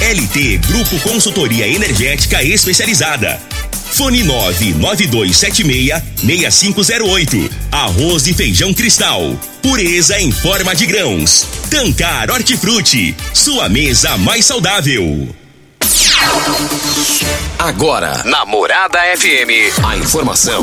LT Grupo Consultoria Energética Especializada. Fone 99276-6508. Arroz e feijão cristal. Pureza em forma de grãos. Tancar Hortifruti. Sua mesa mais saudável. Agora, Namorada FM, a informação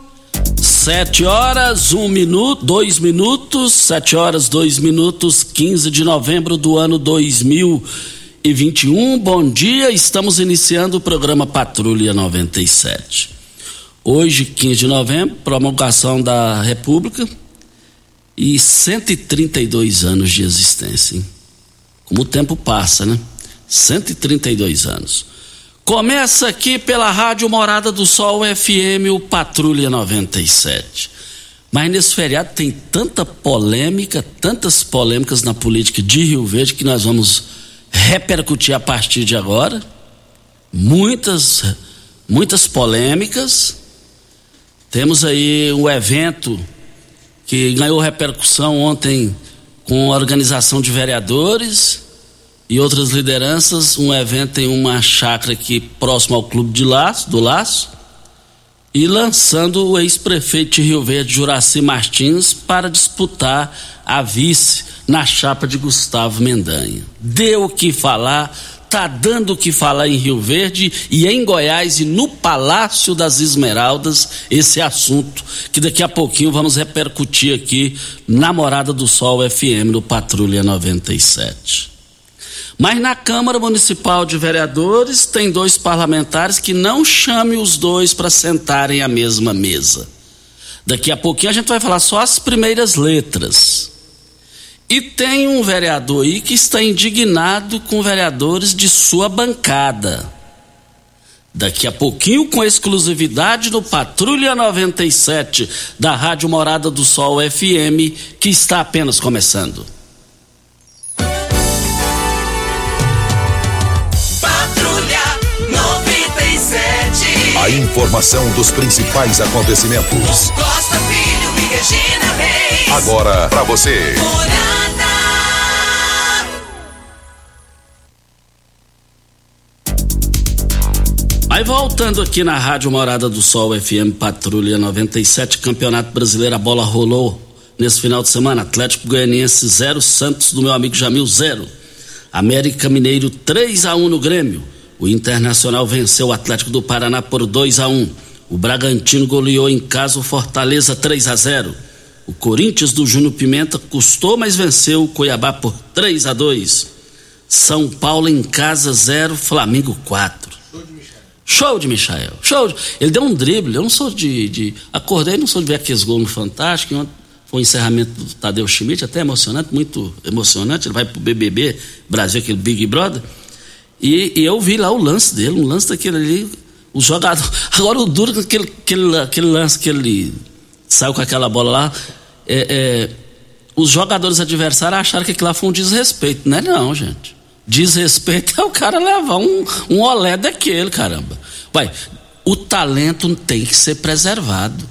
Sete horas, um minuto, dois minutos, sete horas, dois minutos, 15 de novembro do ano 2021. Bom dia, estamos iniciando o programa Patrulha 97. Hoje, 15 de novembro, promulgação da República e 132 anos de existência. Hein? Como o tempo passa, né? 132 anos. Começa aqui pela Rádio Morada do Sol FM, o Patrulha 97. Mas nesse feriado tem tanta polêmica, tantas polêmicas na política de Rio Verde que nós vamos repercutir a partir de agora. Muitas, muitas polêmicas. Temos aí um evento que ganhou repercussão ontem com a organização de vereadores e outras lideranças, um evento em uma chácara aqui próximo ao Clube de Laço, do Laço, e lançando o ex-prefeito de Rio Verde, Juraci Martins, para disputar a vice na chapa de Gustavo Mendanha. Deu o que falar, tá dando o que falar em Rio Verde e em Goiás e no Palácio das Esmeraldas esse assunto que daqui a pouquinho vamos repercutir aqui na Morada do Sol FM no Patrulha 97. Mas na Câmara Municipal de Vereadores tem dois parlamentares que não chame os dois para sentarem à mesma mesa. Daqui a pouquinho a gente vai falar só as primeiras letras. E tem um vereador aí que está indignado com vereadores de sua bancada. Daqui a pouquinho, com exclusividade no Patrulha 97 da Rádio Morada do Sol FM, que está apenas começando. Informação dos principais acontecimentos. Costa Filho e Regina Reis. Agora para você. Aí voltando aqui na Rádio Morada do Sol FM Patrulha 97, Campeonato Brasileiro, a bola rolou nesse final de semana. Atlético Goianiense 0, Santos do meu amigo Jamil 0. América Mineiro 3 a 1 no Grêmio. O Internacional venceu o Atlético do Paraná por 2 a 1. O Bragantino goleou em casa o Fortaleza 3 a 0. O Corinthians do Júnior Pimenta custou, mas venceu o Cuiabá por 3 a 2. São Paulo em casa 0, Flamengo 4. Show de Michael. Show de... Ele deu um drible. Eu não sou de, de. Acordei, não sou de ver aqueles gols no Fantástico. Foi o encerramento do Tadeu Schmidt, até emocionante, muito emocionante. Ele vai pro BBB Brasil, aquele Big Brother. E, e, eu vi lá o lance dele, um lance daquele ali. O jogador. Agora o duro aquele, aquele, aquele lance que ele saiu com aquela bola lá. É, é, os jogadores adversários acharam que aquilo lá foi um desrespeito. Não é não, gente. Desrespeito é o cara levar um, um olé daquele, caramba. Vai, o talento tem que ser preservado.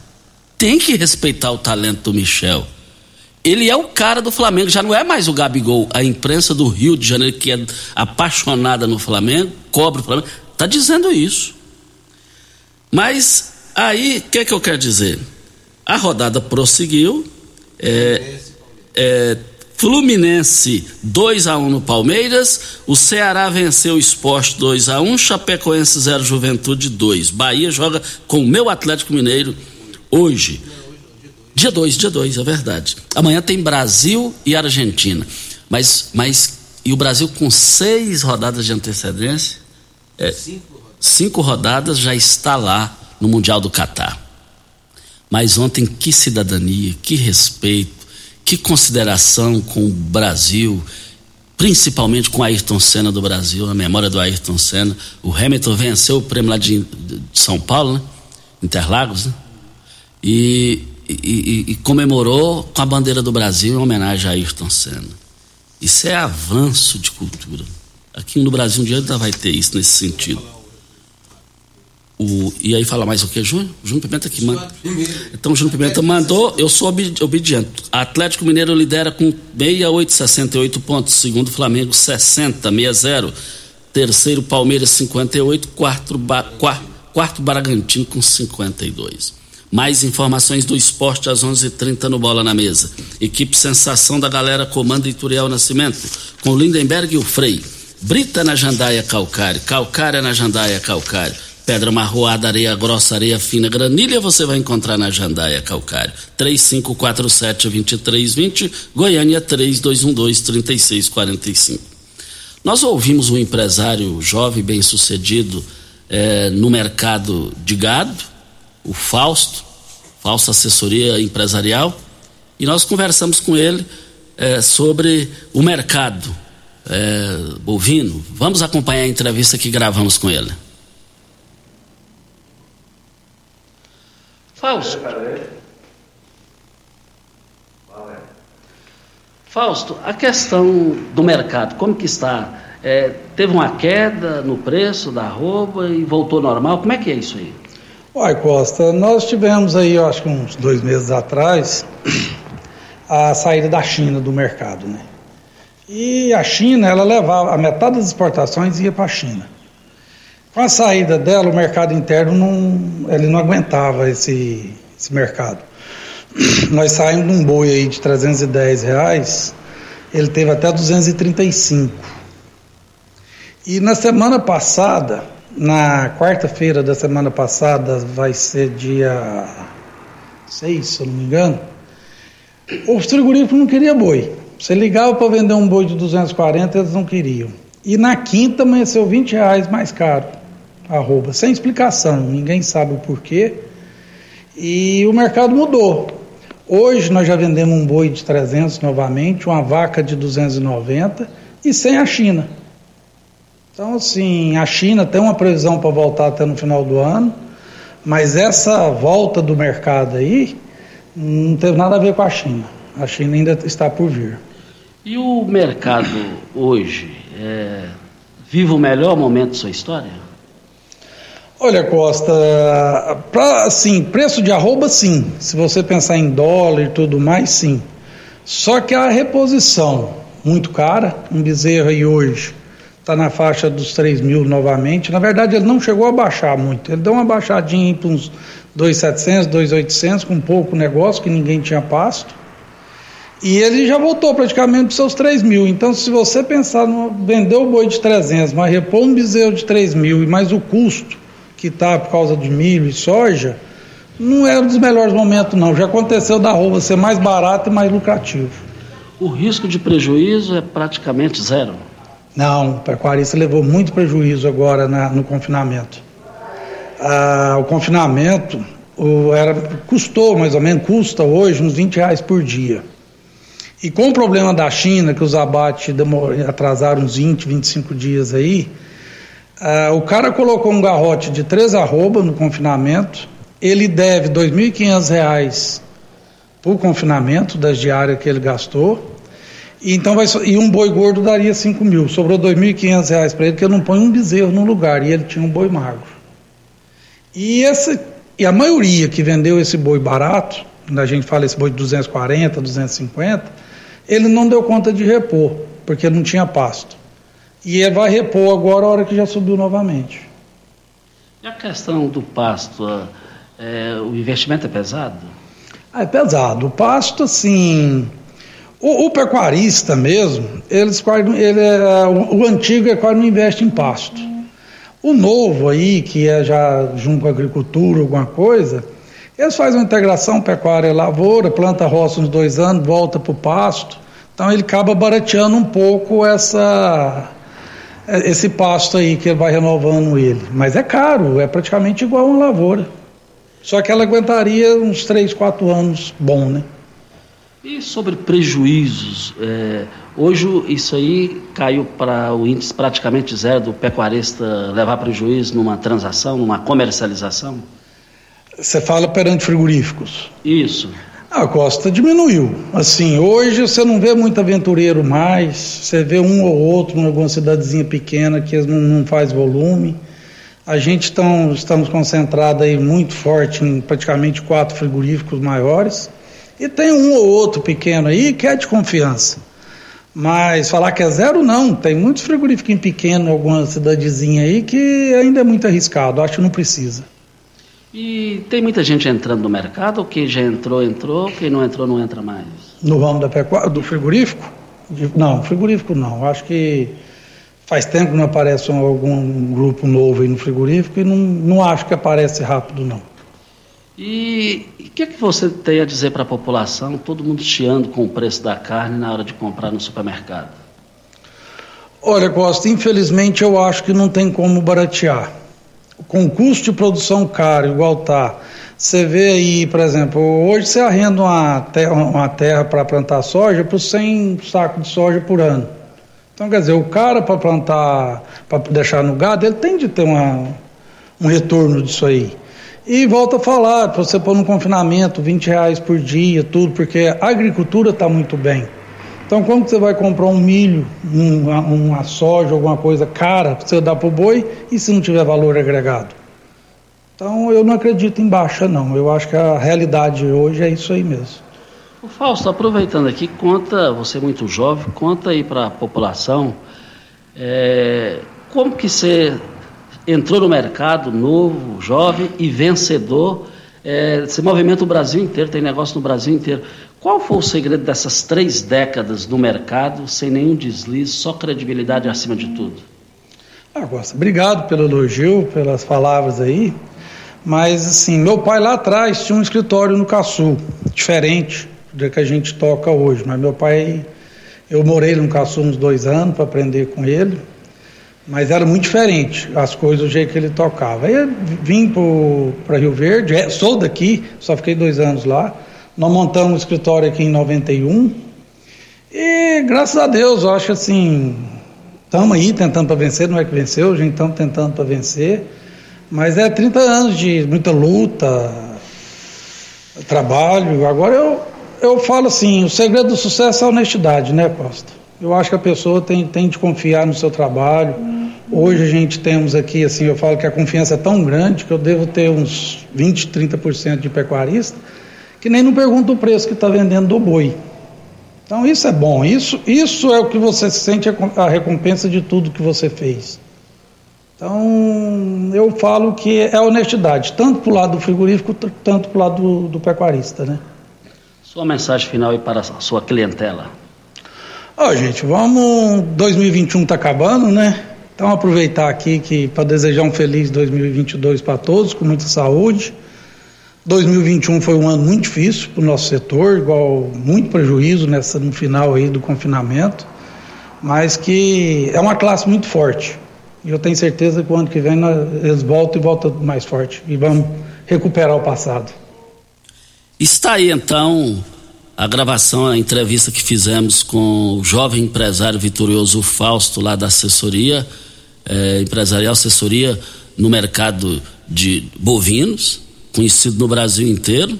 Tem que respeitar o talento do Michel. Ele é o cara do Flamengo, já não é mais o Gabigol. A imprensa do Rio de Janeiro, que é apaixonada no Flamengo, cobre o Flamengo, está dizendo isso. Mas aí, o que, é que eu quero dizer? A rodada prosseguiu. É, é, Fluminense 2 a 1 no Palmeiras, o Ceará venceu o Esporte 2 a 1, Chapecoense 0 Juventude 2. Bahia joga com o meu Atlético Mineiro hoje. Dia 2, dia 2, é verdade. Amanhã tem Brasil e Argentina. Mas, mas e o Brasil com seis rodadas de antecedência? É, cinco rodadas já está lá no Mundial do Catar. Mas ontem, que cidadania, que respeito, que consideração com o Brasil, principalmente com Ayrton Senna do Brasil, a memória do Ayrton Senna. O Hamilton venceu o prêmio lá de, de São Paulo, né? Interlagos, né? E, e, e, comemorou com a bandeira do Brasil em homenagem a Ayrton Senna. Isso é avanço de cultura. Aqui no Brasil um dia ainda vai ter isso nesse sentido. O, e aí fala mais o que, Júnior? Júnior Pimenta que manda. Então, Júnior Pimenta mandou, eu sou obediente. Atlético Mineiro lidera com 68, pontos. Segundo, Flamengo, 60, 60. Terceiro, Palmeiras, 58. Quarto, ba, quarto, quarto Bragantino, com 52. Mais informações do esporte às 11:30 h 30 no Bola na Mesa. Equipe Sensação da Galera comanda Ituriel Nascimento, com Lindenberg e o Frei. Brita na Jandaia Calcário, Calcária na Jandaia Calcário. Pedra marroada, areia grossa, areia fina, granilha você vai encontrar na Jandaia Calcário. 3547-2320, Goiânia 3212-3645. Nós ouvimos um empresário jovem, bem sucedido eh, no mercado de gado, o Fausto, Fausto Assessoria Empresarial, e nós conversamos com ele eh, sobre o mercado eh, bovino. Vamos acompanhar a entrevista que gravamos com ele. Fausto. Fausto, a questão do mercado, como que está? É, teve uma queda no preço da arroba e voltou normal? Como é que é isso aí? Olha, Costa, nós tivemos aí, eu acho que uns dois meses atrás, a saída da China do mercado, né? E a China, ela levava, a metade das exportações ia para a China. Com a saída dela, o mercado interno não, ele não aguentava esse, esse mercado. Nós saímos de um boi aí de 310 reais, ele teve até 235. E na semana passada, na quarta-feira da semana passada, vai ser dia 6, se eu não me engano, o frigorífico não queria boi. Você ligava para vender um boi de 240, eles não queriam. E na quinta amanheceu 20 reais mais caro arroba, sem explicação, ninguém sabe o porquê. E o mercado mudou. Hoje nós já vendemos um boi de 300 novamente, uma vaca de 290 e sem a China. Então, assim, a China tem uma previsão para voltar até no final do ano, mas essa volta do mercado aí não teve nada a ver com a China. A China ainda está por vir. E o mercado hoje é, vive o melhor momento de sua história? Olha, Costa, pra, assim, preço de arroba, sim. Se você pensar em dólar e tudo mais, sim. Só que a reposição, muito cara. Um bezerro aí hoje está na faixa dos 3 mil novamente. Na verdade, ele não chegou a baixar muito. Ele deu uma baixadinha para uns 2,700, 2,800, com pouco negócio, que ninguém tinha pasto. E ele já voltou praticamente para os seus 3 mil. Então, se você pensar no vender o boi de 300, mas repor um bezerro de 3 mil e mais o custo que está por causa de milho e soja, não é um dos melhores momentos, não. Já aconteceu da roupa ser mais barato e mais lucrativo. O risco de prejuízo é praticamente zero? Não, o pecuarista levou muito prejuízo agora na, no confinamento. Ah, o confinamento o, era, custou mais ou menos, custa hoje uns 20 reais por dia. E com o problema da China, que os abates atrasaram uns 20, 25 dias aí, ah, o cara colocou um garrote de três arroba no confinamento, ele deve R$ 2.500 por confinamento das diárias que ele gastou, então vai, e um boi gordo daria 5 mil, sobrou R$ 2.500 para ele, porque eu não põe um bezerro no lugar, e ele tinha um boi magro. E, esse, e a maioria que vendeu esse boi barato a gente fala esse boi de 240, 250, ele não deu conta de repor, porque não tinha pasto. E ele vai repor agora a hora que já subiu novamente. E a questão do pasto, é, o investimento é pesado? Ah, é pesado. O pasto, assim. O, o pecuarista mesmo, eles ele é, o, antigo é quase não investe em pasto. O novo aí, que é já junto com a agricultura, alguma coisa, eles fazem uma integração pecuária-lavoura, planta roça uns dois anos, volta para o pasto. Então ele acaba barateando um pouco essa esse pasto aí que ele vai renovando ele. Mas é caro, é praticamente igual uma lavoura. Só que ela aguentaria uns 3, 4 anos bom, né? E sobre prejuízos, é, hoje isso aí caiu para o índice praticamente zero do pecuarista levar prejuízo numa transação, numa comercialização? Você fala perante frigoríficos? Isso. A costa diminuiu. Assim, hoje você não vê muito aventureiro mais, você vê um ou outro em alguma cidadezinha pequena que não, não faz volume. A gente tão, estamos concentrados aí muito forte em praticamente quatro frigoríficos maiores. E tem um ou outro pequeno aí que é de confiança. Mas falar que é zero, não. Tem muitos frigoríficos pequenos alguma cidadezinha aí que ainda é muito arriscado. Acho que não precisa. E tem muita gente entrando no mercado, que já entrou, entrou, quem não entrou, não entra mais. No ramo da pecuária, do frigorífico? Não, frigorífico não. Acho que Faz tempo que não aparece algum grupo novo aí no frigorífico e não, não acho que aparece rápido, não. E o que, é que você tem a dizer para a população, todo mundo chiando com o preço da carne na hora de comprar no supermercado? Olha, Costa, infelizmente eu acho que não tem como baratear. Com custo de produção caro, igual tá, você vê aí, por exemplo, hoje você arrenda uma terra, uma terra para plantar soja por 100 sacos de soja por ano. Então, quer dizer, o cara para plantar, para deixar no gado, ele tem de ter uma, um retorno disso aí. E volta a falar, você pôr no confinamento, 20 reais por dia, tudo, porque a agricultura está muito bem. Então, que você vai comprar um milho, uma, uma soja, alguma coisa cara, você dar para o boi, e se não tiver valor agregado? Então, eu não acredito em baixa, não. Eu acho que a realidade hoje é isso aí mesmo. O Fausto, aproveitando aqui, conta, você é muito jovem, conta aí para a população é, como que você entrou no mercado novo, jovem e vencedor. É, você movimenta o Brasil inteiro, tem negócio no Brasil inteiro. Qual foi o segredo dessas três décadas no mercado, sem nenhum deslize, só credibilidade acima de tudo? Ah, obrigado pelo elogio, pelas palavras aí. Mas, assim, meu pai lá atrás tinha um escritório no Caçu, diferente do que a gente toca hoje. Mas meu pai, eu morei no Caçu uns dois anos para aprender com ele, mas era muito diferente as coisas, o jeito que ele tocava. Aí eu vim para Rio Verde, é, sou daqui, só fiquei dois anos lá. Nós montamos um escritório aqui em 91 e graças a Deus, eu acho assim, estamos aí tentando para vencer, não é que venceu, a gente estamos tentando para vencer, mas é 30 anos de muita luta, trabalho. Agora eu eu falo assim, o segredo do sucesso é a honestidade, né, Costa? Eu acho que a pessoa tem, tem de confiar no seu trabalho. Hoje a gente temos aqui, assim, eu falo que a confiança é tão grande que eu devo ter uns 20, 30% de pecuarista que nem não pergunta o preço que está vendendo do boi. Então isso é bom, isso, isso é o que você sente a, recompensa de tudo que você fez. Então eu falo que é honestidade, tanto para o lado do frigorífico, tanto para o lado do, do pecuarista, né? Sua mensagem final aí para a sua clientela. Ó, oh, gente, vamos. 2021 está acabando, né? Então, aproveitar aqui que para desejar um feliz 2022 para todos, com muita saúde. 2021 foi um ano muito difícil para o nosso setor, igual muito prejuízo nessa no final aí do confinamento, mas que é uma classe muito forte. E eu tenho certeza que o ano que vem eles voltam e voltam mais forte e vamos recuperar o passado. Está aí então a gravação, a entrevista que fizemos com o jovem empresário vitorioso Fausto, lá da assessoria, é, empresarial assessoria no mercado de bovinos, conhecido no Brasil inteiro.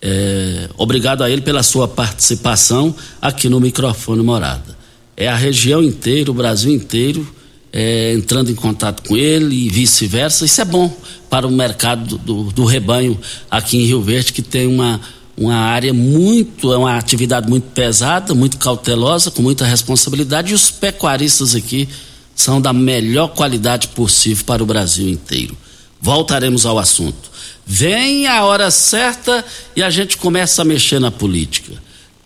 É, obrigado a ele pela sua participação aqui no microfone Morada. É a região inteira, o Brasil inteiro, é, entrando em contato com ele e vice-versa. Isso é bom para o mercado do, do, rebanho aqui em Rio Verde, que tem uma, uma área muito, é uma atividade muito pesada, muito cautelosa, com muita responsabilidade, e os pecuaristas aqui são da melhor qualidade possível para o Brasil inteiro. Voltaremos ao assunto. Vem a hora certa e a gente começa a mexer na política.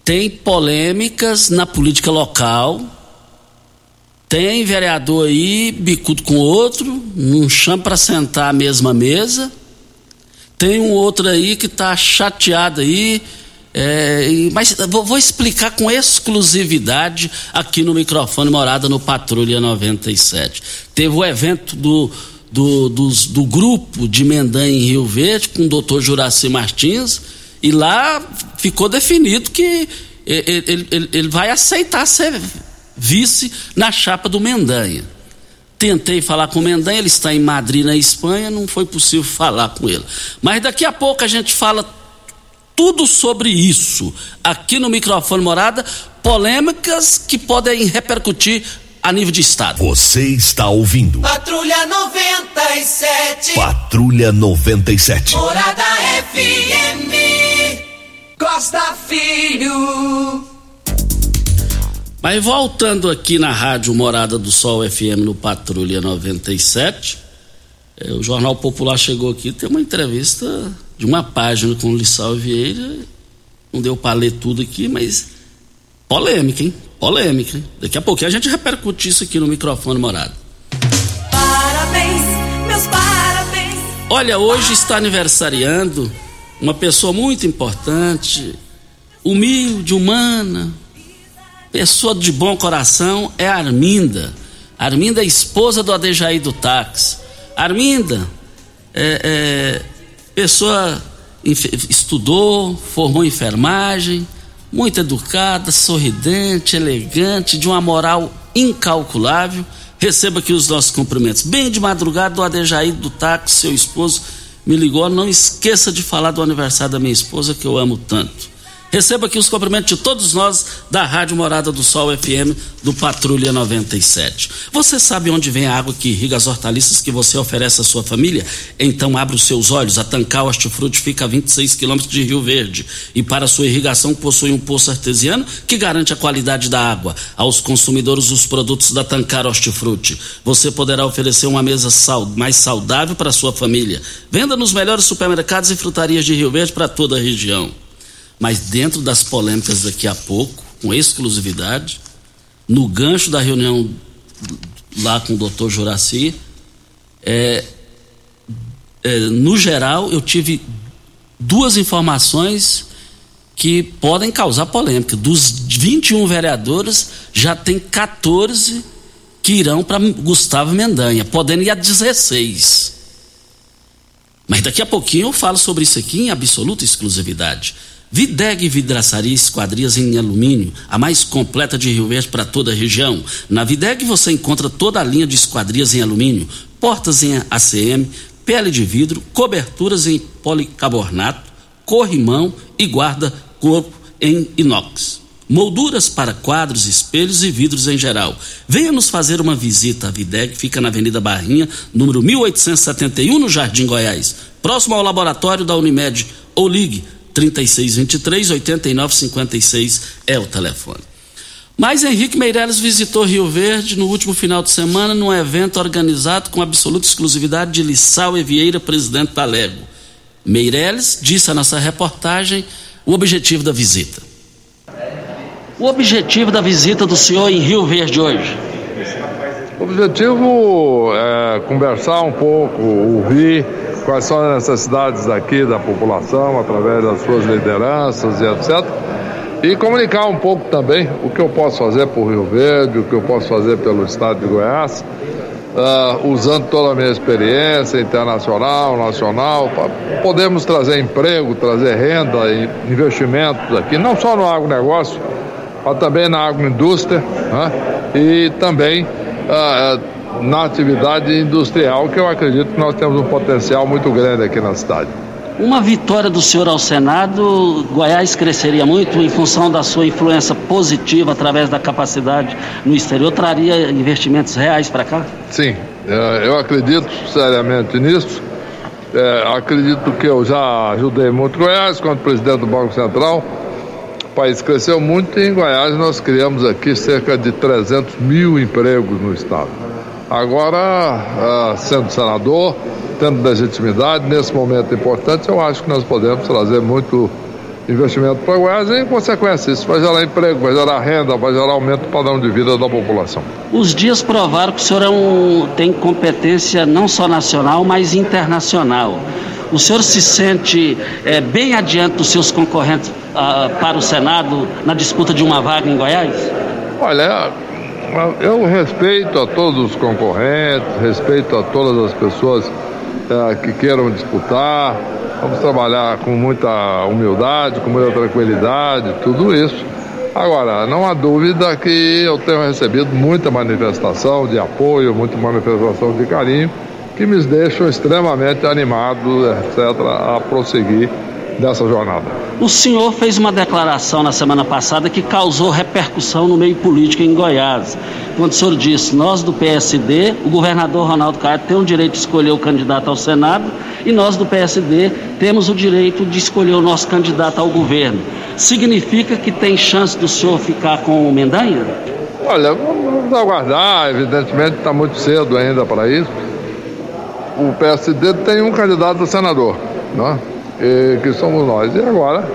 Tem polêmicas na política local. Tem vereador aí, bicudo com outro, não chama para sentar à mesma mesa. Tem um outro aí que está chateado aí. É, mas vou, explicar com exclusividade aqui no microfone Morada no Patrulha 97. Teve o evento do, do, do, do grupo de Mendanha em Rio Verde com o doutor Juraci Martins e lá ficou definido que ele, ele, ele vai aceitar ser vice na chapa do Mendanha. Tentei falar com o Mendanha, ele está em Madrid, na Espanha, não foi possível falar com ele. Mas daqui a pouco a gente fala tudo sobre isso aqui no microfone Morada, polêmicas que podem repercutir a nível de estado. Você está ouvindo. Patrulha 97. Patrulha 97. Morada FM. Costa Filho. Mas voltando aqui na rádio Morada do Sol FM no Patrulha 97, é, o Jornal Popular chegou aqui, tem uma entrevista de uma página com o Lissau Vieira. Não deu para ler tudo aqui, mas polêmica, hein? Polêmica, hein? Daqui a pouquinho a gente repercute isso aqui no microfone Morada. Parabéns, meus parabéns. Olha, hoje está aniversariando uma pessoa muito importante, humilde, humana, pessoa de bom coração é a Arminda. Arminda é esposa do Adejaí do táxi. Arminda é, é pessoa estudou, formou enfermagem, muito educada, sorridente, elegante, de uma moral incalculável. Receba aqui os nossos cumprimentos. Bem de madrugada, o Adejaí do táxi, seu esposo, me ligou. Não esqueça de falar do aniversário da minha esposa, que eu amo tanto. Receba aqui os cumprimentos de todos nós da Rádio Morada do Sol FM do Patrulha 97. Você sabe onde vem a água que irriga as hortaliças que você oferece à sua família? Então abra os seus olhos. A Tancal Hortifruti fica a 26 quilômetros de Rio Verde e para sua irrigação possui um poço artesiano que garante a qualidade da água. Aos consumidores os produtos da Tancar Hortifruti. Você poderá oferecer uma mesa mais saudável para sua família. Venda nos melhores supermercados e frutarias de Rio Verde para toda a região mas dentro das polêmicas daqui a pouco, com exclusividade, no gancho da reunião lá com o doutor Juraci, é, é, no geral, eu tive duas informações que podem causar polêmica. Dos 21 vereadores, já tem 14 que irão para Gustavo Mendanha, podendo ir a 16. Mas daqui a pouquinho eu falo sobre isso aqui em absoluta exclusividade. Videg Vidraçaria Esquadrias em Alumínio, a mais completa de Rio Verde para toda a região. Na Videg você encontra toda a linha de esquadrias em alumínio, portas em ACM, pele de vidro, coberturas em policarbonato, corrimão e guarda-corpo em inox. Molduras para quadros, espelhos e vidros em geral. Venha nos fazer uma visita. A Videg fica na Avenida Barrinha, número 1871, no Jardim Goiás, próximo ao laboratório da Unimed. Ou ligue 3623 8956 é o telefone. Mas Henrique Meirelles visitou Rio Verde no último final de semana num evento organizado com absoluta exclusividade de Lissau e Vieira, presidente da Lego. Meirelles disse à nossa reportagem o objetivo da visita. O objetivo da visita do senhor em Rio Verde hoje? O objetivo é conversar um pouco, ouvir quais são as necessidades aqui da população através das suas lideranças e etc. E comunicar um pouco também o que eu posso fazer por Rio Verde, o que eu posso fazer pelo estado de Goiás, uh, usando toda a minha experiência internacional, nacional, para podermos trazer emprego, trazer renda e investimentos aqui, não só no agronegócio, mas também na agroindústria né? e também uh, na atividade industrial, que eu acredito que nós temos um potencial muito grande aqui na cidade. Uma vitória do senhor ao Senado, Goiás cresceria muito em função da sua influência positiva através da capacidade no exterior, traria investimentos reais para cá? Sim, é, eu acredito seriamente nisso. É, acredito que eu já ajudei muito Goiás quando presidente do Banco Central. O país cresceu muito e em Goiás nós criamos aqui cerca de 300 mil empregos no Estado. Agora, ah, sendo senador, tendo legitimidade, nesse momento importante, eu acho que nós podemos trazer muito investimento para Goiás e, em consequência, isso vai gerar emprego, vai gerar renda, vai gerar aumento do padrão de vida da população. Os dias provaram que o senhor é um, tem competência não só nacional, mas internacional. O senhor se sente é, bem adiante dos seus concorrentes ah, para o Senado na disputa de uma vaga em Goiás? Olha, eu respeito a todos os concorrentes, respeito a todas as pessoas é, que queiram disputar. Vamos trabalhar com muita humildade, com muita tranquilidade, tudo isso. Agora, não há dúvida que eu tenho recebido muita manifestação de apoio, muita manifestação de carinho, que me deixam extremamente animado, etc., a prosseguir dessa jornada. O senhor fez uma declaração na semana passada que causou repercussão no meio político em Goiás. Quando o senhor disse, nós do PSD, o governador Ronaldo Caiado tem o direito de escolher o candidato ao Senado e nós do PSD temos o direito de escolher o nosso candidato ao governo. Significa que tem chance do senhor ficar com o Mendanha? Olha, vamos aguardar, evidentemente está muito cedo ainda para isso. O PSD tem um candidato a senador, não é? Que somos nós. E agora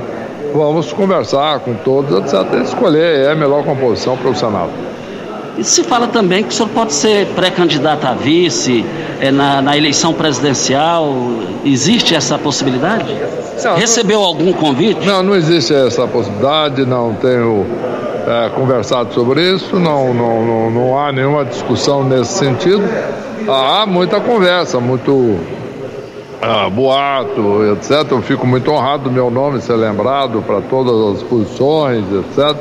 vamos conversar com todos, etc., escolher a melhor composição para o Senado. E se fala também que o senhor pode ser pré-candidato a vice é, na, na, eleição presidencial. Existe essa possibilidade? Não, Recebeu não, algum convite? Não, não existe essa possibilidade, não tenho é, conversado sobre isso, não, não, não, não há nenhuma discussão nesse sentido. Há muita conversa, muito ah, boato, etc. Eu fico muito honrado do meu nome ser lembrado para todas as posições, etc.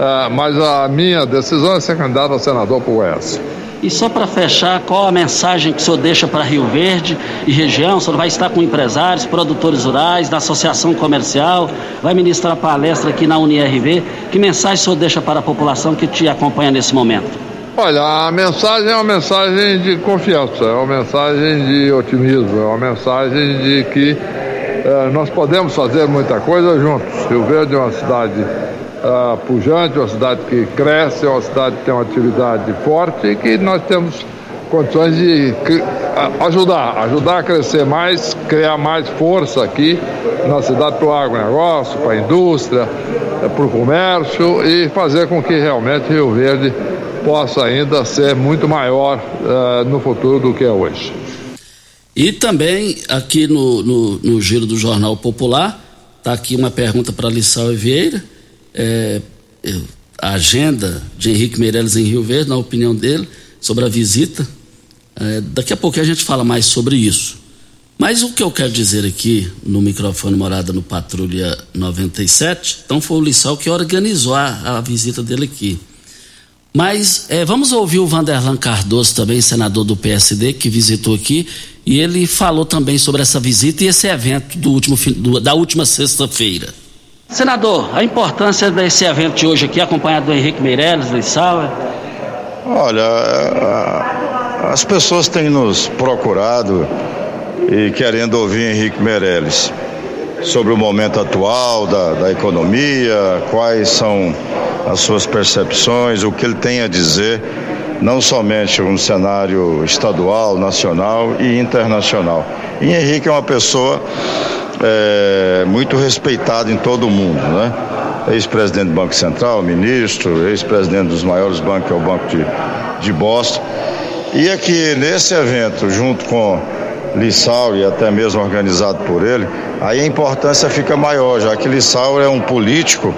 Ah, mas a minha decisão é ser candidato a senador por Goiás. E só para fechar, qual a mensagem que o senhor deixa para Rio Verde e região? O senhor vai estar com empresários, produtores rurais, da associação comercial, vai ministrar palestra aqui na UniRV. Que mensagem o senhor deixa para a população que te acompanha nesse momento? Olha, a mensagem é uma mensagem de confiança, é uma mensagem de otimismo, é uma mensagem de que eh, nós podemos fazer muita coisa juntos. Rio Verde é uma cidade uh, pujante, uma cidade que cresce, é uma cidade que tem uma atividade forte e que nós temos condições de ajudar, ajudar a crescer mais, criar mais força aqui na cidade para o agronegócio, para a indústria, eh, para o comércio e fazer com que realmente Rio Verde possa ainda ser muito maior uh, no futuro do que é hoje. E também aqui no, no, no giro do Jornal Popular, está aqui uma pergunta para Lissau Vieira, é, a agenda de Henrique Meirelles em Rio Verde, na opinião dele, sobre a visita. É, daqui a pouco a gente fala mais sobre isso. Mas o que eu quero dizer aqui no microfone morada no Patrulha 97, então foi o Lissau que organizou a, a visita dele aqui. Mas é, vamos ouvir o Vanderlan Cardoso, também senador do PSD, que visitou aqui, e ele falou também sobre essa visita e esse evento do último, do, da última sexta-feira. Senador, a importância desse evento de hoje aqui, acompanhado do Henrique Meirelles, Lissauer? Olha, é, as pessoas têm nos procurado e querendo ouvir Henrique Meirelles sobre o momento atual da, da economia, quais são as suas percepções, o que ele tem a dizer, não somente no cenário estadual, nacional e internacional. E Henrique é uma pessoa é, muito respeitada em todo o mundo, né? Ex-presidente do Banco Central, ministro, ex-presidente dos maiores bancos, que é o Banco de, de Boston. E aqui nesse evento, junto com Lissau e até mesmo organizado por ele, aí a importância fica maior, já que Lissau é um político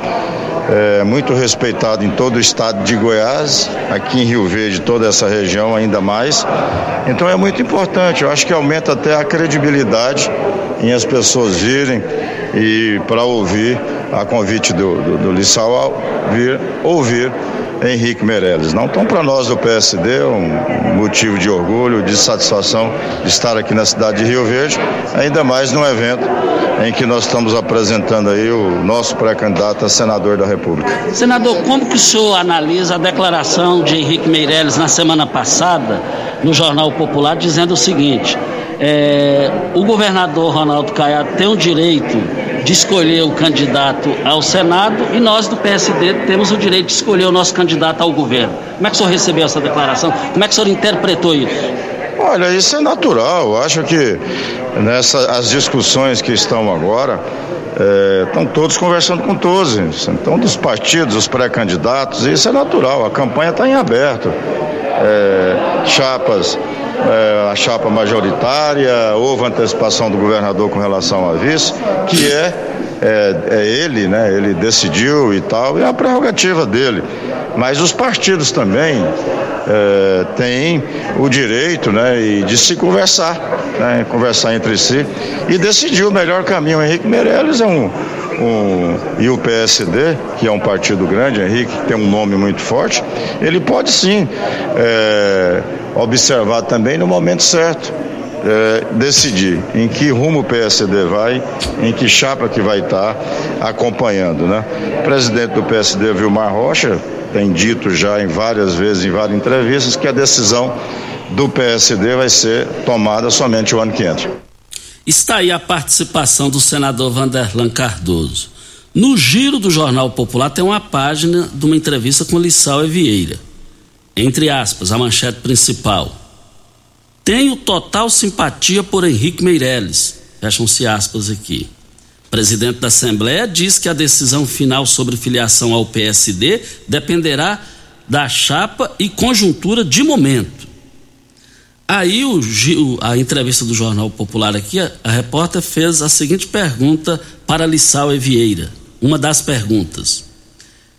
é, muito respeitado em todo o estado de Goiás, aqui em Rio Verde, toda essa região ainda mais. Então é muito importante, eu acho que aumenta até a credibilidade em as pessoas virem e para ouvir a convite do, do, do Lissau vir ouvir Henrique Meirelles. Não, então para nós do PSD um motivo de orgulho, de satisfação de estar aqui na cidade de Rio Verde, ainda mais num evento em que nós estamos apresentando aí o nosso pré-candidato a senador da República. Senador, como que o senhor analisa a declaração de Henrique Meirelles na semana passada no Jornal Popular dizendo o seguinte: é, o governador Ronaldo Caiado tem o direito de escolher o candidato ao Senado e nós do PSD temos o direito de escolher o nosso candidato ao governo. Como é que o senhor recebeu essa declaração? Como é que o senhor interpretou isso? Olha, isso é natural. Eu acho que nessas as discussões que estão agora, é, estão todos conversando com todos, então dos partidos, os pré-candidatos, isso é natural, a campanha está em aberto. É, chapas, é, a chapa majoritária, houve antecipação do governador com relação a vice, que é, é, é ele, né? Ele decidiu e tal, e é a prerrogativa dele. Mas os partidos também é, têm o direito né, de se conversar, né, conversar entre si e decidir o melhor caminho. O Henrique Meirelles é um, um, e o PSD, que é um partido grande, Henrique, que tem um nome muito forte, ele pode sim é, observar também no momento certo. É, decidir em que rumo o PSD vai, em que chapa que vai estar acompanhando, né? O presidente do PSD, Vilmar Rocha, tem dito já em várias vezes, em várias entrevistas, que a decisão do PSD vai ser tomada somente o ano que entra. Está aí a participação do senador Vanderlan Cardoso. No giro do Jornal Popular tem uma página de uma entrevista com Lissau Vieira. Entre aspas, a manchete principal. Tenho total simpatia por Henrique Meirelles. Fecham-se aspas aqui presidente da Assembleia diz que a decisão final sobre filiação ao PSD dependerá da chapa e conjuntura de momento. Aí o, a entrevista do Jornal Popular aqui, a, a repórter fez a seguinte pergunta para Lissau Vieira, uma das perguntas.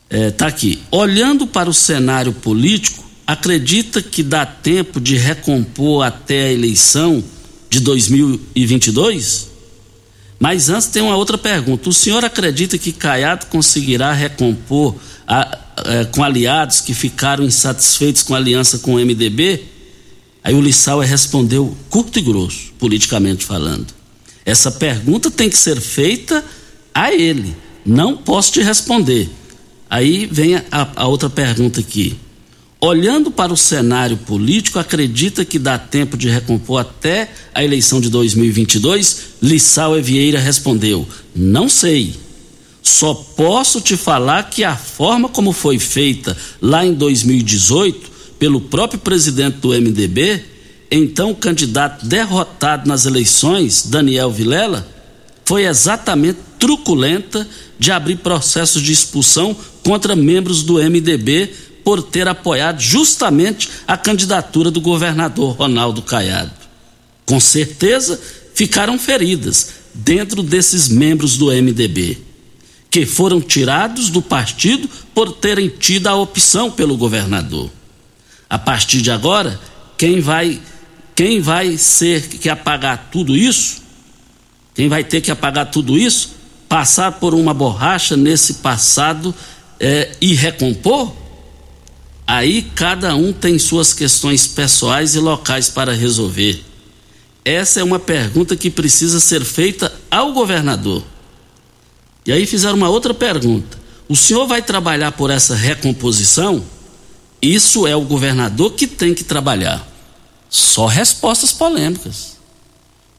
Está é, tá aqui. Olhando para o cenário político, acredita que dá tempo de recompor até a eleição de 2022? Mas antes tem uma outra pergunta. O senhor acredita que Caiado conseguirá recompor a, a, é, com aliados que ficaram insatisfeitos com a aliança com o MDB? Aí o Lissau respondeu curto e grosso, politicamente falando. Essa pergunta tem que ser feita a ele. Não posso te responder. Aí vem a, a outra pergunta aqui. Olhando para o cenário político, acredita que dá tempo de recompor até a eleição de 2022? Lissau Vieira respondeu: Não sei. Só posso te falar que a forma como foi feita lá em 2018 pelo próprio presidente do MDB, então candidato derrotado nas eleições, Daniel Vilela, foi exatamente truculenta de abrir processos de expulsão contra membros do MDB por ter apoiado justamente a candidatura do governador Ronaldo Caiado. Com certeza ficaram feridas dentro desses membros do MDB, que foram tirados do partido por terem tido a opção pelo governador. A partir de agora, quem vai quem vai ser que apagar tudo isso? Quem vai ter que apagar tudo isso? Passar por uma borracha nesse passado é, e recompor? Aí cada um tem suas questões pessoais e locais para resolver. Essa é uma pergunta que precisa ser feita ao governador. E aí fizeram uma outra pergunta: o senhor vai trabalhar por essa recomposição? Isso é o governador que tem que trabalhar. Só respostas polêmicas.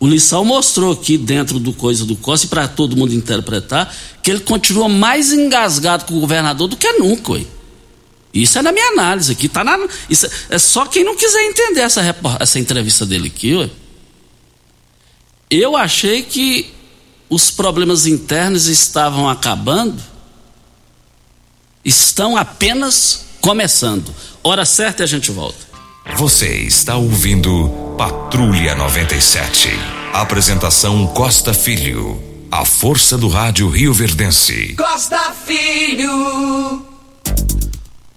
O Lissau mostrou aqui dentro do Coisa do Costa, para todo mundo interpretar, que ele continua mais engasgado com o governador do que nunca. Ué. Isso é na minha análise aqui. Tá na, isso é só quem não quiser entender essa, essa entrevista dele aqui. Ué. Eu achei que os problemas internos estavam acabando, estão apenas começando. Hora certa e a gente volta. Você está ouvindo Patrulha 97. Apresentação Costa Filho. A força do rádio Rio Verdense. Costa Filho.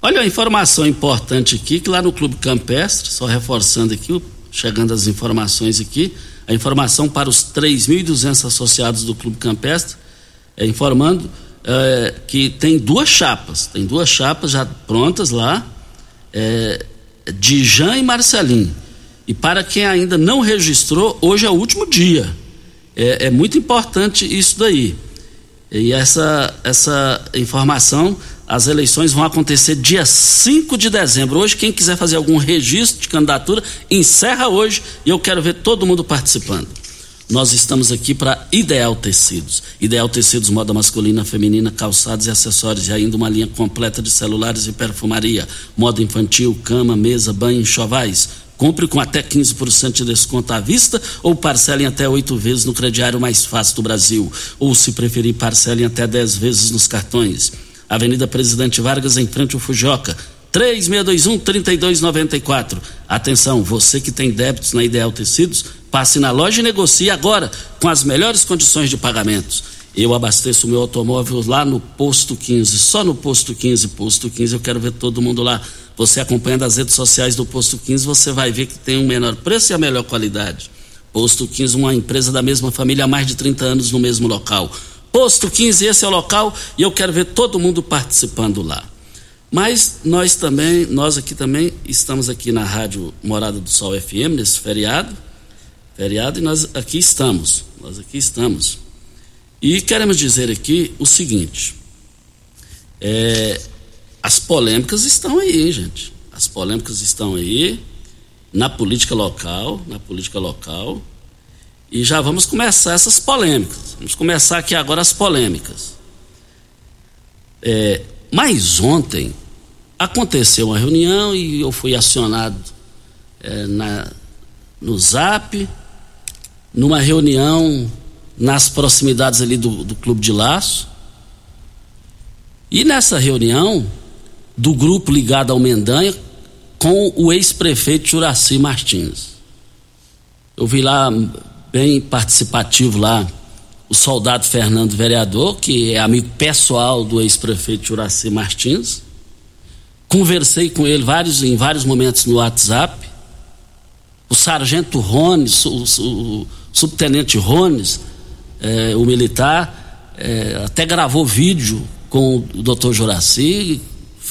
Olha a informação importante aqui, que lá no Clube Campestre, só reforçando aqui, chegando as informações aqui, a informação para os 3.200 associados do Clube Campestre, é, informando é, que tem duas chapas, tem duas chapas já prontas lá, é, de Jean e Marcelinho. E para quem ainda não registrou, hoje é o último dia. É, é muito importante isso daí. E essa, essa informação As eleições vão acontecer dia 5 de dezembro. Hoje, quem quiser fazer algum registro de candidatura, encerra hoje e eu quero ver todo mundo participando. Nós estamos aqui para Ideal Tecidos. Ideal Tecidos, moda masculina, feminina, calçados e acessórios. E ainda uma linha completa de celulares e perfumaria. Moda infantil, cama, mesa, banho, enxovais. Compre com até 15% de desconto à vista ou parcelem até oito vezes no crediário mais fácil do Brasil. Ou, se preferir, parcelem até 10 vezes nos cartões. Avenida Presidente Vargas, em frente ao Fujoca. 3621-3294. Atenção, você que tem débitos na Ideal Tecidos, passe na loja e negocie agora com as melhores condições de pagamentos. Eu abasteço o meu automóvel lá no Posto 15, só no Posto 15, Posto 15, eu quero ver todo mundo lá. Você acompanhando as redes sociais do Posto 15, você vai ver que tem o um menor preço e a melhor qualidade. Posto 15, uma empresa da mesma família há mais de 30 anos no mesmo local. Posto 15, esse é o local e eu quero ver todo mundo participando lá. Mas nós também, nós aqui também estamos aqui na Rádio Morada do Sol FM nesse feriado, feriado e nós aqui estamos, nós aqui estamos. E queremos dizer aqui o seguinte: é, as polêmicas estão aí, gente. As polêmicas estão aí na política local, na política local. E já vamos começar essas polêmicas. Vamos começar aqui agora as polêmicas. É, mas ontem aconteceu uma reunião e eu fui acionado é, na, no Zap, numa reunião nas proximidades ali do, do Clube de Laço. E nessa reunião, do grupo ligado ao Mendanha, com o ex-prefeito Juraci Martins. Eu vi lá bem participativo lá o soldado Fernando Vereador, que é amigo pessoal do ex-prefeito Juraci Martins. Conversei com ele vários, em vários momentos no WhatsApp. O sargento Rones, o, o, o subtenente Rones, eh, o militar, eh, até gravou vídeo com o doutor Juraci,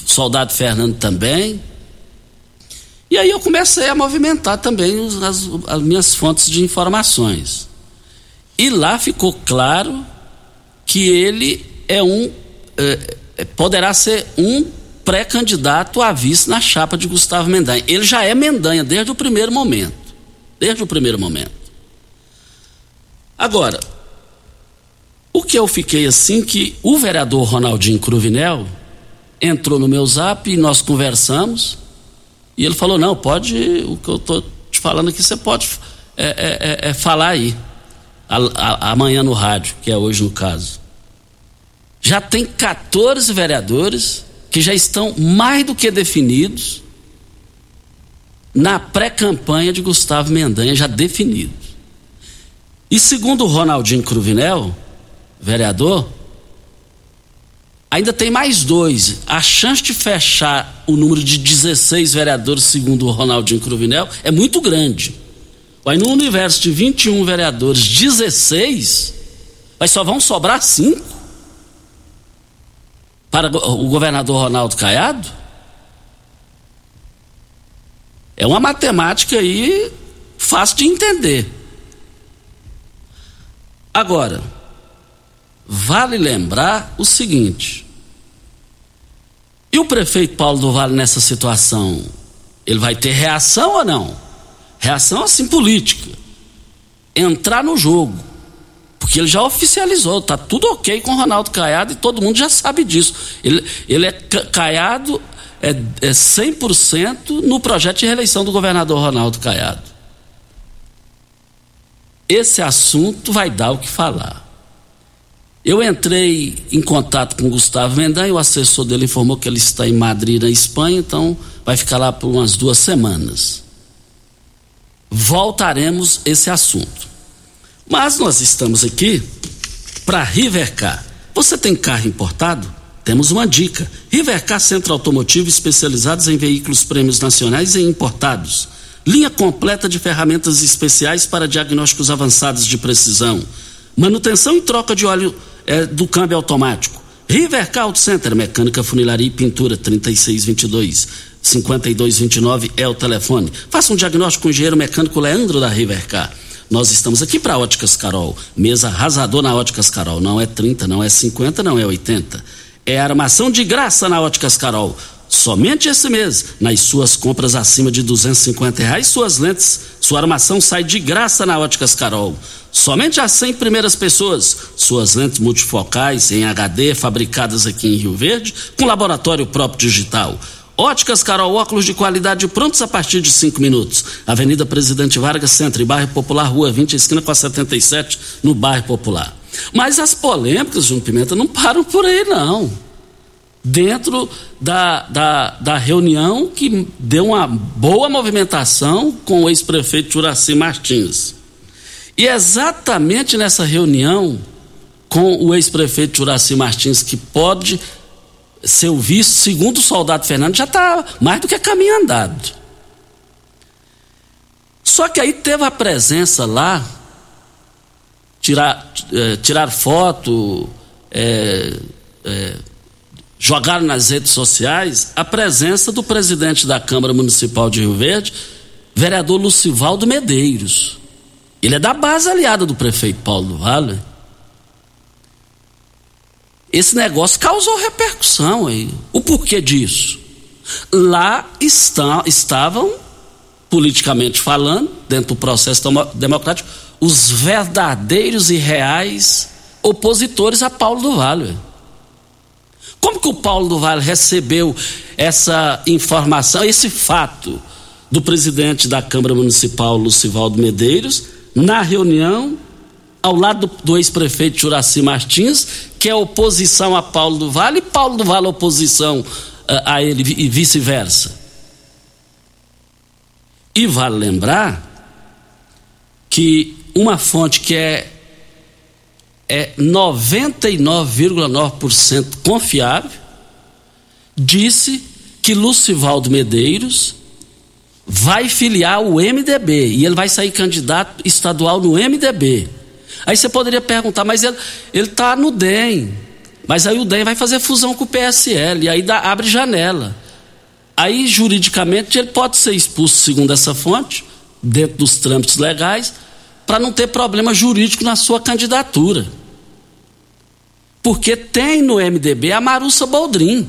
soldado Fernando também. E aí eu comecei a movimentar também as, as minhas fontes de informações. E lá ficou claro que ele é um. É, poderá ser um pré-candidato a vice na chapa de Gustavo Mendanha. Ele já é Mendanha desde o primeiro momento. Desde o primeiro momento. Agora, o que eu fiquei assim que o vereador Ronaldinho Cruvinel entrou no meu zap e nós conversamos. E ele falou: Não, pode, o que eu estou te falando aqui, você pode é, é, é, é falar aí, a, a, amanhã no rádio, que é hoje no caso. Já tem 14 vereadores que já estão mais do que definidos na pré-campanha de Gustavo Mendanha, já definidos. E segundo o Ronaldinho Cruvinel, vereador, ainda tem mais dois. A chance de fechar o número de 16 vereadores, segundo o Ronaldinho Cruvinel, é muito grande. Aí no universo de 21 vereadores, 16, mas só vão sobrar cinco para o governador Ronaldo Caiado? É uma matemática aí fácil de entender. Agora, Vale lembrar o seguinte: e o prefeito Paulo do Vale nessa situação? Ele vai ter reação ou não? Reação assim política. Entrar no jogo. Porque ele já oficializou, tá tudo ok com Ronaldo Caiado e todo mundo já sabe disso. Ele, ele é Caiado é, é 100% no projeto de reeleição do governador Ronaldo Caiado. Esse assunto vai dar o que falar. Eu entrei em contato com o Gustavo Mendanha, o assessor dele informou que ele está em Madrid, na Espanha, então vai ficar lá por umas duas semanas. Voltaremos esse assunto. Mas nós estamos aqui para Rivercar. Você tem carro importado? Temos uma dica. Rivercar Centro Automotivo especializados em veículos prêmios nacionais e importados. Linha completa de ferramentas especiais para diagnósticos avançados de precisão. Manutenção e troca de óleo é, do câmbio automático. Rivercar Auto Center, mecânica, funilaria e pintura, 3622 5229 é o telefone. Faça um diagnóstico com o engenheiro mecânico Leandro da Rivercar. Nós estamos aqui para Óticas Carol. Mesa arrasador na Óticas Carol. Não é 30, não é 50, não é 80. é armação de graça na Óticas Carol. Somente esse mês, nas suas compras acima de 250 reais, suas lentes, sua armação sai de graça na Óticas Carol. Somente as 100 primeiras pessoas, suas lentes multifocais em HD, fabricadas aqui em Rio Verde, com laboratório próprio digital. Óticas Carol, óculos de qualidade prontos a partir de 5 minutos. Avenida Presidente Vargas, Centro e Bairro Popular, Rua 20, esquina com a 77, no Bairro Popular. Mas as polêmicas, João Pimenta, não param por aí, não dentro da, da, da reunião que deu uma boa movimentação com o ex-prefeito Juraci Martins. E exatamente nessa reunião com o ex-prefeito Juraci Martins, que pode ser o vice, segundo o soldado Fernando, já está mais do que caminho andado. Só que aí teve a presença lá, tirar, eh, tirar foto, eh, eh, jogaram nas redes sociais a presença do presidente da Câmara Municipal de Rio Verde, vereador Lucivaldo Medeiros. Ele é da base aliada do prefeito Paulo do Vale. Esse negócio causou repercussão aí. O porquê disso? Lá está, estavam, politicamente falando, dentro do processo democrático, os verdadeiros e reais opositores a Paulo do Vale. Como que o Paulo do Vale recebeu essa informação, esse fato do presidente da Câmara Municipal, Lucivaldo Medeiros, na reunião, ao lado do, ex-prefeito Juraci Martins, que é oposição a Paulo do Vale, e Paulo do Vale oposição uh, a ele e vice-versa. E vale lembrar que uma fonte que é é 99,9% confiável, disse que Lucivaldo Medeiros vai filiar o MDB e ele vai sair candidato estadual no MDB. Aí você poderia perguntar, mas ele está no DEM. Mas aí o DEM vai fazer fusão com o PSL, e aí dá, abre janela. Aí, juridicamente, ele pode ser expulso, segundo essa fonte, dentro dos trâmites legais, para não ter problema jurídico na sua candidatura. Porque tem no MDB a Marussa Boldrin.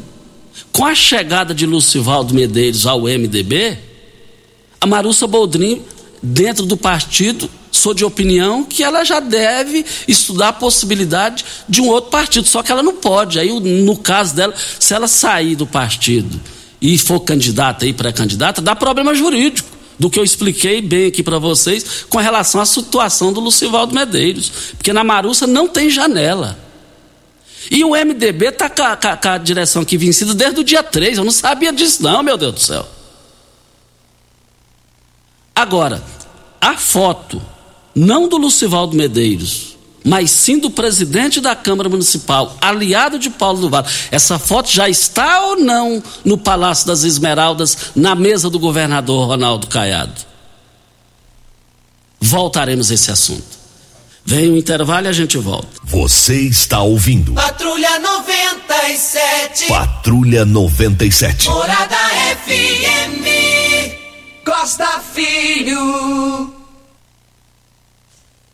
Com a chegada de Lucivaldo Medeiros ao MDB, a Marussa Boldrin, dentro do partido, sou de opinião que ela já deve estudar a possibilidade de um outro partido, só que ela não pode. Aí, no caso dela, se ela sair do partido e for candidata e pré-candidata, dá problema jurídico do que eu expliquei bem aqui para vocês com relação à situação do Lucivaldo Medeiros. Porque na Marussa não tem janela. E o MDB está com, com, com, a direção aqui vencida desde o dia 3. Eu não sabia disso, não, meu Deus do céu. Agora, a foto, não do Lucivaldo Medeiros, mas sim do presidente da Câmara Municipal, aliado de Paulo do Vale. Essa foto já está ou não no Palácio das Esmeraldas, na mesa do governador Ronaldo Caiado? Voltaremos a esse assunto. Vem o intervalo e a gente volta. Você está ouvindo. Patrulha 97. Patrulha 97. Morada FM. Costa Filho.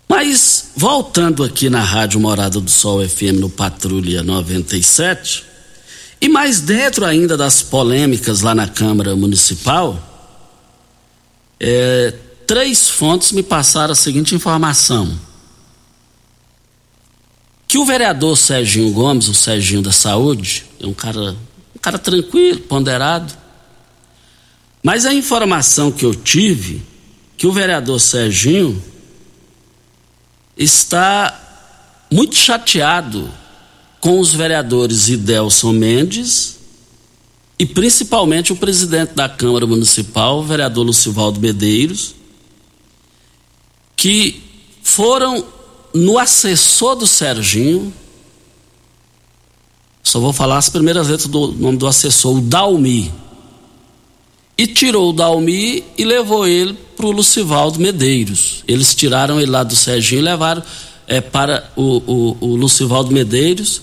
Mas, voltando aqui na Rádio Morada do Sol FM no Patrulha 97, e mais dentro ainda das polêmicas lá na Câmara Municipal, é, três fontes me passaram a seguinte informação: que o vereador Serginho Gomes, o Serginho da Saúde, é um cara, um cara tranquilo, ponderado, mas a informação que eu tive, que o vereador Serginho está muito chateado com os vereadores Idelson Mendes e principalmente o presidente da Câmara Municipal, o vereador Lucivaldo Medeiros, que foram no assessor do Serginho, só vou falar as primeiras letras do nome do assessor, o Dalmi. E tirou o Dalmi e levou ele para o Lucivaldo Medeiros. Eles tiraram ele lá do Serginho e levaram é, para o, o, o Lucivaldo Medeiros.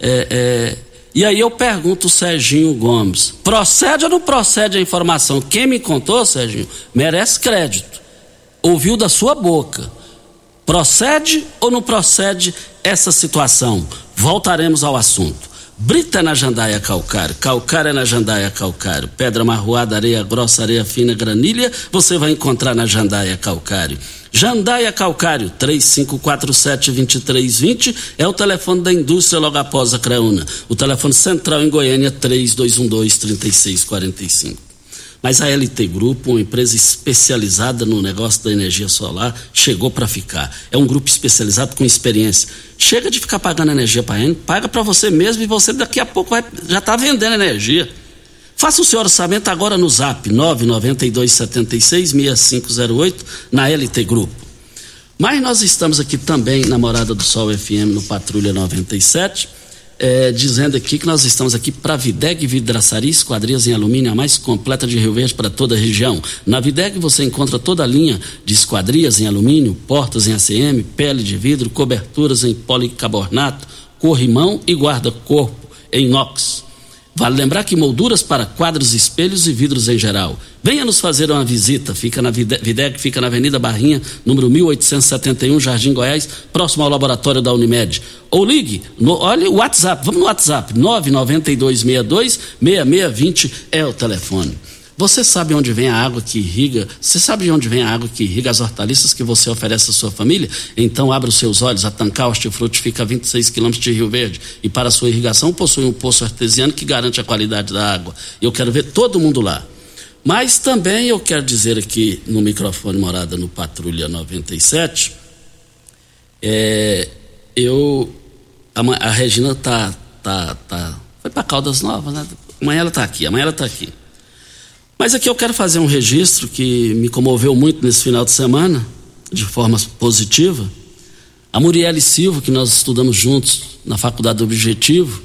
É, é, e aí eu pergunto o Serginho Gomes: procede ou não procede a informação? Quem me contou, Serginho, merece crédito. Ouviu da sua boca. Procede ou não procede essa situação? Voltaremos ao assunto. Brita na jandaia calcário, calcário é na jandaia calcário, pedra marroada, areia grossa, areia fina, granilha, você vai encontrar na jandaia calcário. Jandaia Calcário, 3547-2320, é o telefone da indústria logo após a Creuna. O telefone central em Goiânia, 3212-3645. Mas a LT Grupo, uma empresa especializada no negócio da energia solar, chegou para ficar. É um grupo especializado com experiência. Chega de ficar pagando energia para ele, paga para você mesmo e você daqui a pouco vai, já está vendendo energia. Faça o seu orçamento agora no zap 992766508 na LT Grupo. Mas nós estamos aqui também na Morada do Sol FM no Patrulha 97, é, dizendo aqui que nós estamos aqui para Videg Vidraçaria, esquadrias em alumínio a mais completa de Rio Verde para toda a região. Na Videg você encontra toda a linha de esquadrias em alumínio, portas em ACM, pele de vidro, coberturas em policarbonato, corrimão e guarda-corpo em inox. Vale lembrar que molduras para quadros, espelhos e vidros em geral. Venha nos fazer uma visita. Fica na Videg, fica na Avenida Barrinha, número 1871, Jardim Goiás, próximo ao laboratório da Unimed. Ou ligue, no, olha o WhatsApp, vamos no WhatsApp, 99262 6620 é o telefone. Você sabe onde vem a água que irriga? Você sabe de onde vem a água que irriga as hortaliças que você oferece à sua família? Então abra os seus olhos. A Tancar Hortifruti fica a 26 quilômetros de Rio Verde e para sua irrigação possui um poço artesiano que garante a qualidade da água. Eu quero ver todo mundo lá. Mas também eu quero dizer aqui no microfone morada no Patrulha 97, é, eu a, a Regina tá tá tá foi para Caldas Novas, né? Amanhã ela está aqui, amanhã ela está aqui. Mas aqui eu quero fazer um registro que me comoveu muito nesse final de semana, de forma positiva. A Murielle Silva, que nós estudamos juntos na Faculdade do Objetivo,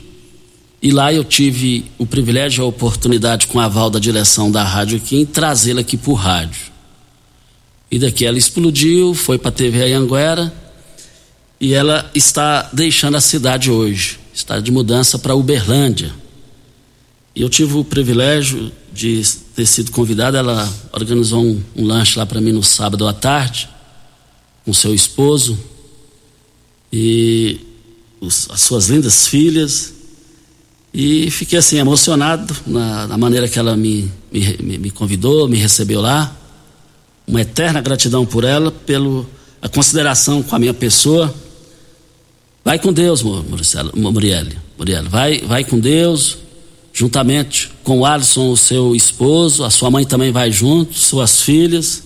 e lá eu tive o privilégio e a oportunidade, com a aval da direção da rádio aqui, em trazê-la aqui para o rádio. E daqui ela explodiu, foi para a TV Anguera, e ela está deixando a cidade hoje. Está de mudança para Uberlândia. E eu tive o privilégio de ter sido convidada, ela organizou um, um lanche lá para mim no sábado à tarde, com seu esposo e os, as suas lindas filhas. E fiquei assim emocionado na, na maneira que ela me, me, me, convidou, me recebeu lá. Uma eterna gratidão por ela, pela consideração com a minha pessoa. Vai com Deus. Murielle. Vai, vai com Deus juntamente com o Alisson, o seu esposo, a sua mãe também vai junto, suas filhas.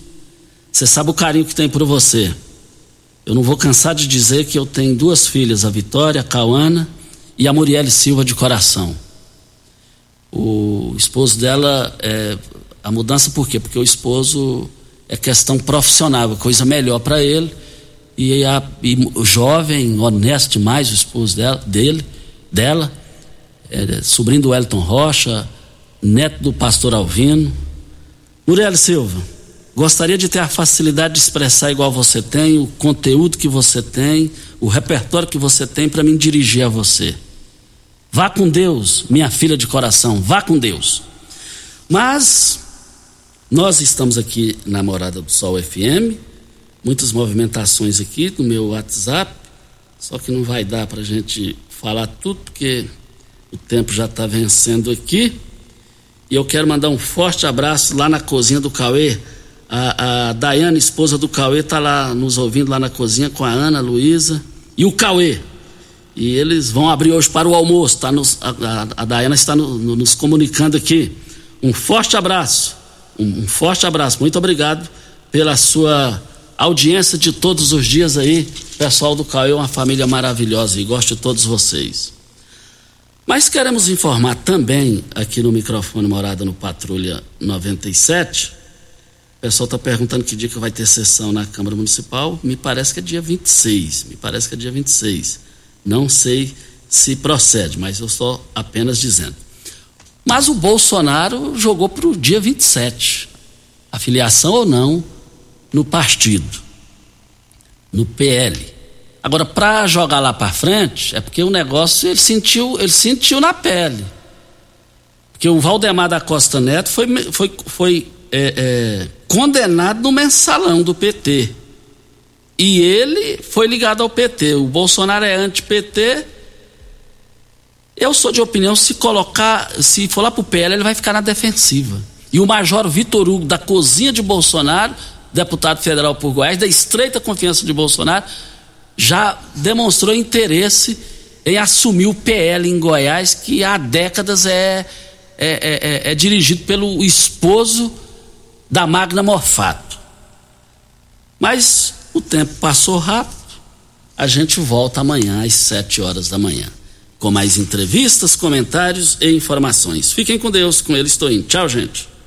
Você sabe o carinho que tem por você. Eu não vou cansar de dizer que eu tenho duas filhas, a Vitória, a Cauana e a Murielle Silva de coração. O esposo dela, é, a mudança por quê? Porque o esposo é questão profissional, é coisa melhor para ele. E, a, e o jovem, honesto demais, o esposo dela, dele, dela é, sobrinho do Wellington Rocha, neto do pastor Alvino. Muriel Silva, gostaria de ter a facilidade de expressar igual você tem, o conteúdo que você tem, o repertório que você tem para me dirigir a você. Vá com Deus, minha filha de coração, vá com Deus. Mas nós estamos aqui na Morada do Sol FM, muitas movimentações aqui no meu WhatsApp, só que não vai dar para a gente falar tudo, porque o tempo já está vencendo aqui. E eu quero mandar um forte abraço lá na cozinha do Cauê. A, a Daiane, esposa do Cauê, está lá nos ouvindo lá na cozinha com a Ana, a Luísa e o Cauê. E eles vão abrir hoje para o almoço. Tá nos, a, a, a Daiana está no, no, nos comunicando aqui. Um forte abraço. Um, um forte abraço. Muito obrigado pela sua audiência de todos os dias aí. Pessoal do Cauê, uma família maravilhosa e gosto de todos vocês. Mas queremos informar também, aqui no microfone Morada no Patrulha 97, o pessoal está perguntando que dia que vai ter sessão na Câmara Municipal. Me parece que é dia 26. Me parece que é dia 26. Não sei se procede, mas eu estou apenas dizendo. Mas o Bolsonaro jogou para o dia 27. Afiliação ou não no partido, no PL. Agora, para jogar lá para frente, é porque o negócio ele sentiu, ele sentiu na pele. Porque o Valdemar da Costa Neto foi, foi, foi é, é, condenado no mensalão do PT. E ele foi ligado ao PT. O Bolsonaro é anti-PT Eu sou de opinião, se colocar, se for lá pro PL, ele vai ficar na defensiva. E o Major Vitor Hugo, da cozinha de Bolsonaro, deputado federal por Goiás, da estreita confiança de Bolsonaro, já demonstrou interesse em assumir o PL em Goiás, que há décadas é, é, é, é, é dirigido pelo esposo da Magna Morfato. Mas o tempo passou rápido, a gente volta amanhã às sete horas da manhã com mais entrevistas, comentários e informações. Fiquem com Deus, com ele estou indo. Tchau, gente.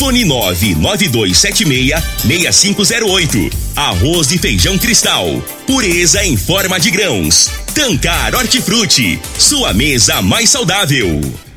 Fone 99276-6508. Arroz e feijão cristal. Pureza em forma de grãos. Tancar Hortifruti. Sua mesa mais saudável.